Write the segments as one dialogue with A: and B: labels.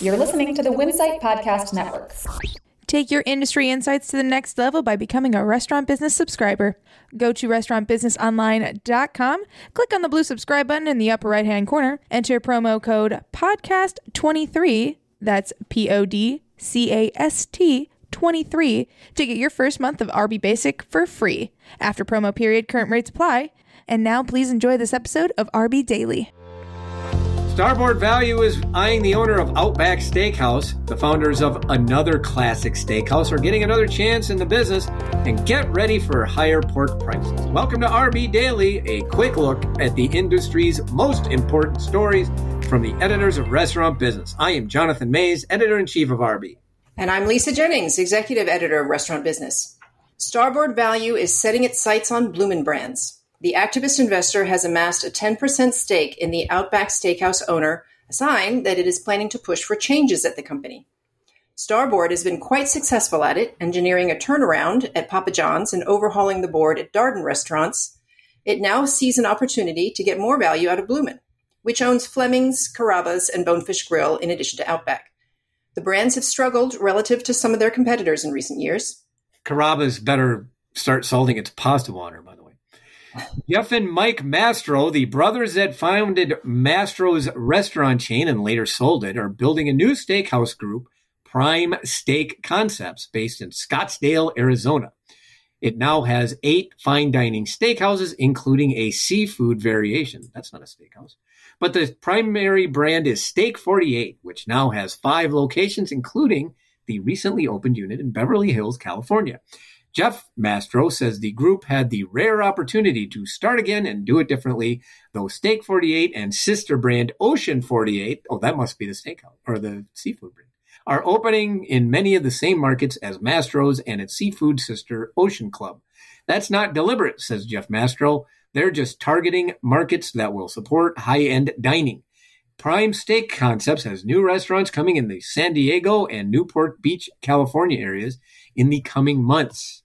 A: You're listening to the Winsight Podcast Network.
B: Take your industry insights to the next level by becoming a restaurant business subscriber. Go to restaurantbusinessonline.com, click on the blue subscribe button in the upper right hand corner, enter promo code PODCAST23, that's P O D C A S T 23, to get your first month of RB Basic for free. After promo period, current rates apply. And now please enjoy this episode of RB Daily.
C: Starboard Value is eyeing the owner of Outback Steakhouse. The founders of another classic steakhouse are getting another chance in the business and get ready for higher pork prices. Welcome to RB Daily, a quick look at the industry's most important stories from the editors of Restaurant Business. I am Jonathan Maze, editor in chief of RB.
D: And I'm Lisa Jennings, executive editor of Restaurant Business. Starboard Value is setting its sights on Bloomin' Brands. The activist investor has amassed a 10% stake in the Outback Steakhouse owner, a sign that it is planning to push for changes at the company. Starboard has been quite successful at it, engineering a turnaround at Papa John's and overhauling the board at Darden restaurants. It now sees an opportunity to get more value out of Bloomin', which owns Fleming's, Carrabba's, and Bonefish Grill in addition to Outback. The brands have struggled relative to some of their competitors in recent years.
C: Carrabba's better start salting its pasta water, by the way. Jeff and Mike Mastro, the brothers that founded Mastro's restaurant chain and later sold it, are building a new steakhouse group, Prime Steak Concepts, based in Scottsdale, Arizona. It now has eight fine dining steakhouses, including a seafood variation. That's not a steakhouse. But the primary brand is Steak 48, which now has five locations, including the recently opened unit in Beverly Hills, California. Jeff Mastro says the group had the rare opportunity to start again and do it differently, though Steak 48 and sister brand Ocean 48, oh, that must be the steakhouse or the seafood brand, are opening in many of the same markets as Mastro's and its seafood sister Ocean Club. That's not deliberate, says Jeff Mastro. They're just targeting markets that will support high end dining. Prime Steak Concepts has new restaurants coming in the San Diego and Newport Beach, California areas in the coming months.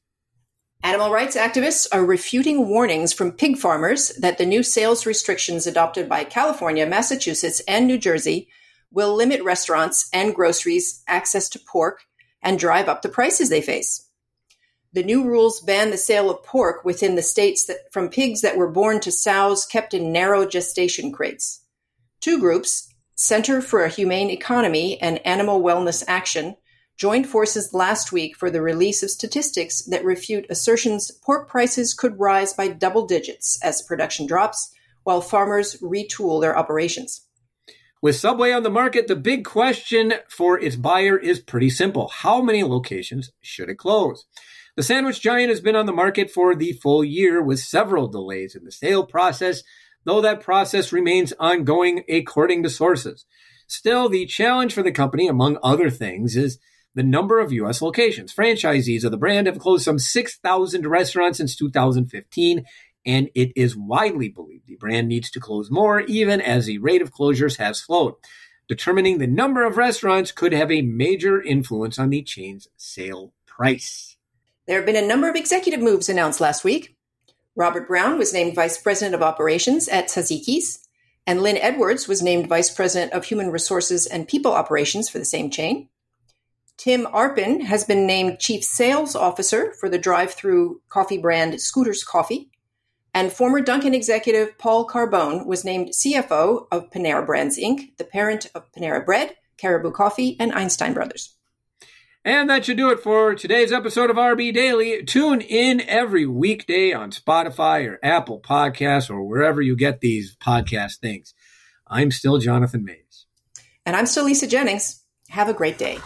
D: Animal rights activists are refuting warnings from pig farmers that the new sales restrictions adopted by California, Massachusetts, and New Jersey will limit restaurants and groceries access to pork and drive up the prices they face. The new rules ban the sale of pork within the states that, from pigs that were born to sows kept in narrow gestation crates. Two groups, Center for a Humane Economy and Animal Wellness Action, joined forces last week for the release of statistics that refute assertions pork prices could rise by double digits as production drops while farmers retool their operations.
C: With Subway on the market, the big question for its buyer is pretty simple. How many locations should it close? The sandwich giant has been on the market for the full year with several delays in the sale process though that process remains ongoing according to sources. Still, the challenge for the company, among other things, is the number of U.S. locations. Franchisees of the brand have closed some 6,000 restaurants since 2015, and it is widely believed the brand needs to close more, even as the rate of closures has slowed. Determining the number of restaurants could have a major influence on the chain's sale price.
D: There have been a number of executive moves announced last week. Robert Brown was named Vice President of Operations at Taziki's, and Lynn Edwards was named Vice President of Human Resources and People Operations for the same chain. Tim Arpin has been named Chief Sales Officer for the drive through coffee brand Scooters Coffee. And former Dunkin' executive Paul Carbone was named CFO of Panera Brands Inc., the parent of Panera Bread, Caribou Coffee, and Einstein Brothers.
C: And that should do it for today's episode of RB Daily. Tune in every weekday on Spotify or Apple Podcasts or wherever you get these podcast things. I'm still Jonathan Maze.
D: And I'm still Lisa Jennings. Have a great day.